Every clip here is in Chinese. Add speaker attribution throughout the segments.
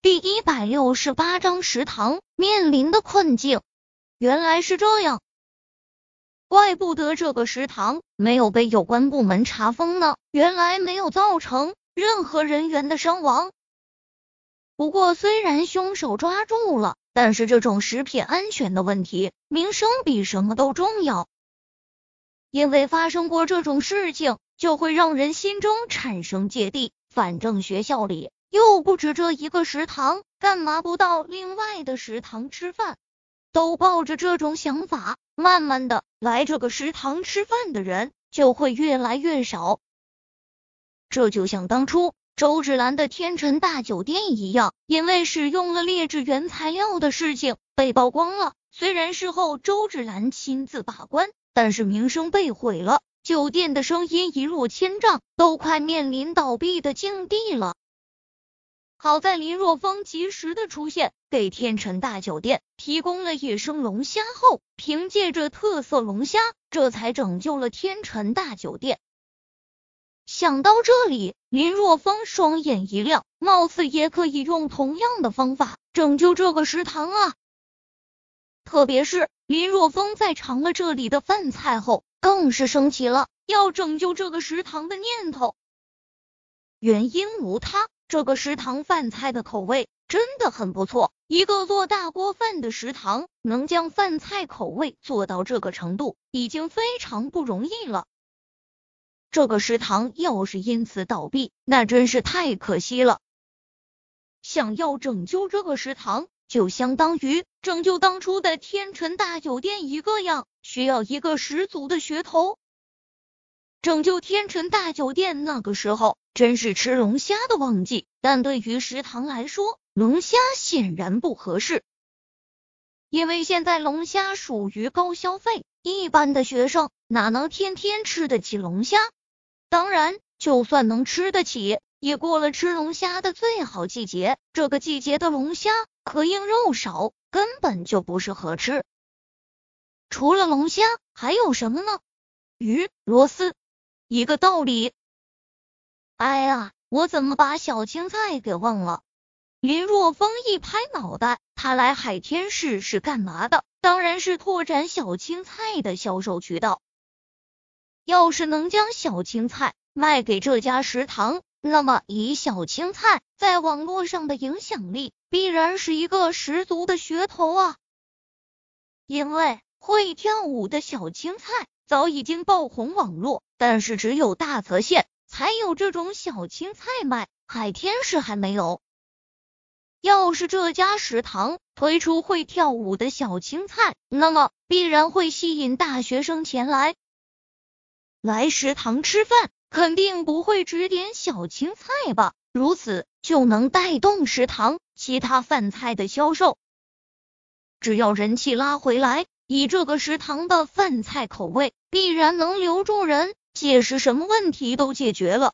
Speaker 1: 第一百六十八章食堂面临的困境。原来是这样，怪不得这个食堂没有被有关部门查封呢。原来没有造成任何人员的伤亡。不过，虽然凶手抓住了，但是这种食品安全的问题，名声比什么都重要。因为发生过这种事情，就会让人心中产生芥蒂。反正学校里。又不止这一个食堂，干嘛不到另外的食堂吃饭？都抱着这种想法，慢慢的来这个食堂吃饭的人就会越来越少。这就像当初周芷兰的天成大酒店一样，因为使用了劣质原材料的事情被曝光了。虽然事后周芷兰亲自把关，但是名声被毁了，酒店的声音一落千丈，都快面临倒闭的境地了。好在林若风及时的出现，给天辰大酒店提供了野生龙虾后，凭借着特色龙虾，这才拯救了天辰大酒店。想到这里，林若风双眼一亮，貌似也可以用同样的方法拯救这个食堂啊！特别是林若风在尝了这里的饭菜后，更是升起了要拯救这个食堂的念头。原因无他。这个食堂饭菜的口味真的很不错，一个做大锅饭的食堂能将饭菜口味做到这个程度，已经非常不容易了。这个食堂要是因此倒闭，那真是太可惜了。想要拯救这个食堂，就相当于拯救当初的天辰大酒店一个样，需要一个十足的噱头。拯救天成大酒店那个时候。真是吃龙虾的旺季，但对于食堂来说，龙虾显然不合适，因为现在龙虾属于高消费，一般的学生哪能天天吃得起龙虾？当然，就算能吃得起，也过了吃龙虾的最好季节。这个季节的龙虾壳硬肉少，根本就不适合吃。除了龙虾，还有什么呢？鱼、螺丝，一个道理。哎呀，我怎么把小青菜给忘了？林若风一拍脑袋，他来海天市是干嘛的？当然是拓展小青菜的销售渠道。要是能将小青菜卖给这家食堂，那么以小青菜在网络上的影响力，必然是一个十足的噱头啊！因为会跳舞的小青菜早已经爆红网络，但是只有大泽县。才有这种小青菜卖，海天市还没有。要是这家食堂推出会跳舞的小青菜，那么必然会吸引大学生前来。来食堂吃饭，肯定不会只点小青菜吧？如此就能带动食堂其他饭菜的销售。只要人气拉回来，以这个食堂的饭菜口味，必然能留住人。届时什么问题都解决了。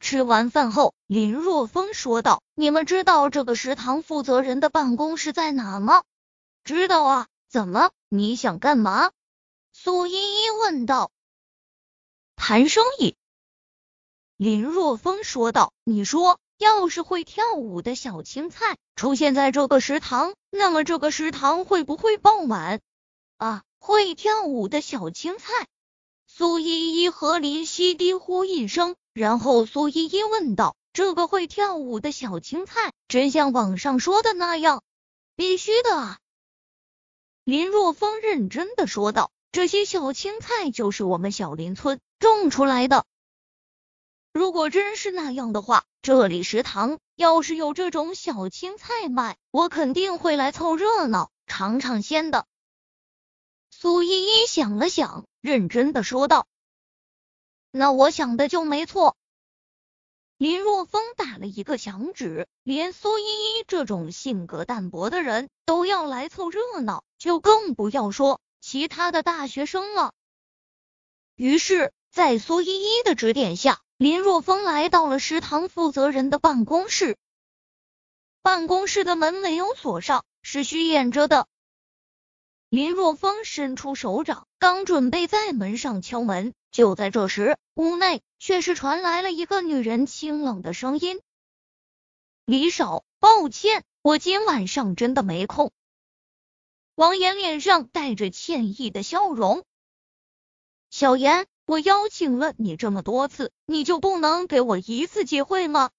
Speaker 1: 吃完饭后，林若风说道：“你们知道这个食堂负责人的办公室在哪吗？”“知道啊，怎么？你想干嘛？”苏依依问道。“谈生意。”林若风说道。“你说，要是会跳舞的小青菜出现在这个食堂，那么这个食堂会不会爆满？”“啊，会跳舞的小青菜。”苏依依和林夕低呼一声，然后苏依依问道：“这个会跳舞的小青菜，真像网上说的那样？”“必须的啊！”林若风认真的说道：“这些小青菜就是我们小林村种出来的。如果真是那样的话，这里食堂要是有这种小青菜卖，我肯定会来凑热闹，尝尝鲜的。”苏依依想了想。认真的说道：“那我想的就没错。”林若风打了一个响指，连苏依依这种性格淡薄的人都要来凑热闹，就更不要说其他的大学生了。于是，在苏依依的指点下，林若风来到了食堂负责人的办公室。办公室的门没有锁上，是虚掩着的。林若风伸出手掌，刚准备在门上敲门，就在这时，屋内却是传来了一个女人清冷的声音：“李少，抱歉，我今晚上真的没空。王岩脸上带着歉意的笑容。小严，我邀请了你这么多次，你就不能给我一次机会吗？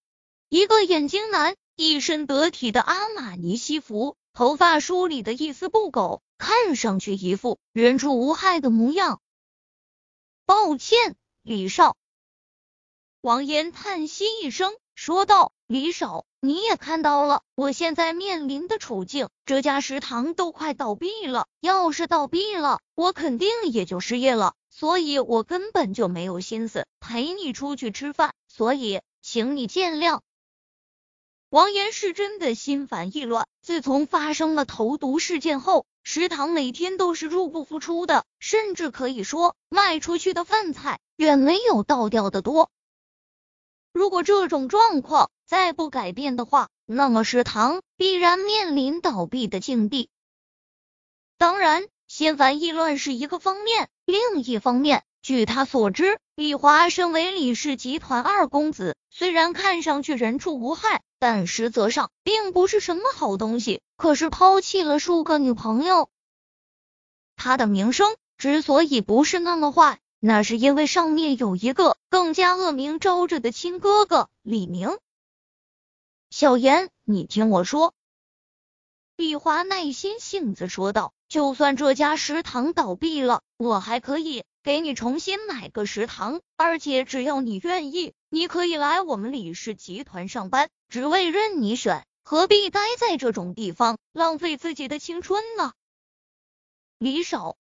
Speaker 1: 一个眼睛男，一身得体的阿玛尼西服，头发梳理的一丝不苟，看上去一副人畜无害的模样。抱歉，李少。王岩叹息一声，说道：“李少，你也看到了，我现在面临的处境，这家食堂都快倒闭了。要是倒闭了，我肯定也就失业了。所以我根本就没有心思陪你出去吃饭，所以请你见谅。”王岩是真的心烦意乱。自从发生了投毒事件后，食堂每天都是入不敷出的，甚至可以说卖出去的饭菜远没有倒掉的多。如果这种状况再不改变的话，那么食堂必然面临倒闭的境地。当然，心烦意乱是一个方面，另一方面。据他所知，李华身为李氏集团二公子，虽然看上去人畜无害，但实则上并不是什么好东西。可是抛弃了数个女朋友，他的名声之所以不是那么坏，那是因为上面有一个更加恶名昭着的亲哥哥李明。小严，你听我说。李华耐心性子说道：“就算这家食堂倒闭了，我还可以。”给你重新买个食堂，而且只要你愿意，你可以来我们李氏集团上班，职位任你选，何必待在这种地方浪费自己的青春呢？李少，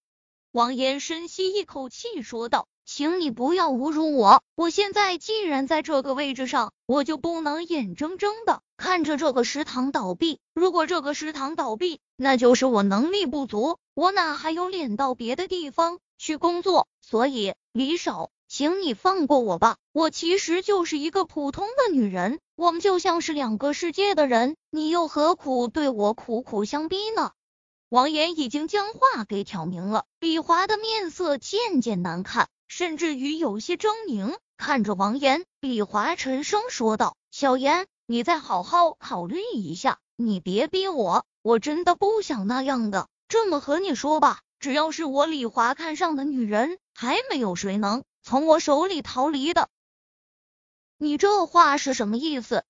Speaker 1: 王岩深吸一口气说道：“请你不要侮辱我，我现在既然在这个位置上，我就不能眼睁睁的看着这个食堂倒闭。如果这个食堂倒闭，那就是我能力不足，我哪还有脸到别的地方？”去工作，所以李少，请你放过我吧。我其实就是一个普通的女人，我们就像是两个世界的人，你又何苦对我苦苦相逼呢？王岩已经将话给挑明了，李华的面色渐渐难看，甚至于有些狰狞。看着王岩，李华沉声说道：“小岩，你再好好考虑一下，你别逼我，我真的不想那样的。这么和你说吧。”只要是我李华看上的女人，还没有谁能从我手里逃离的。你这话是什么意思？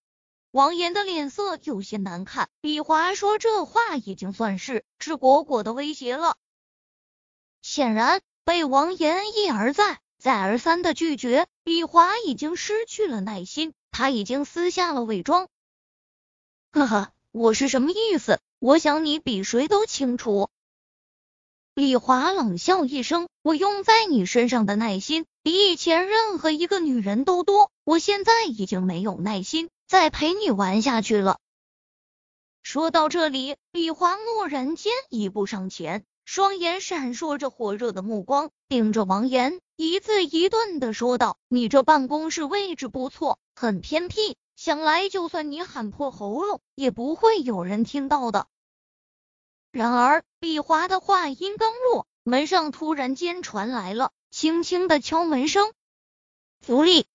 Speaker 1: 王岩的脸色有些难看。李华说这话已经算是赤果果的威胁了。显然被王岩一而再、再而三的拒绝，李华已经失去了耐心，他已经撕下了伪装。呵呵，我是什么意思？我想你比谁都清楚。李华冷笑一声：“我用在你身上的耐心，比以前任何一个女人都多。我现在已经没有耐心再陪你玩下去了。”说到这里，李华蓦然间一步上前，双眼闪烁着火热的目光，盯着王岩，一字一顿的说道：“你这办公室位置不错，很偏僻，想来就算你喊破喉咙，也不会有人听到的。”然而，李华的话音刚落，门上突然间传来了轻轻的敲门声。福利。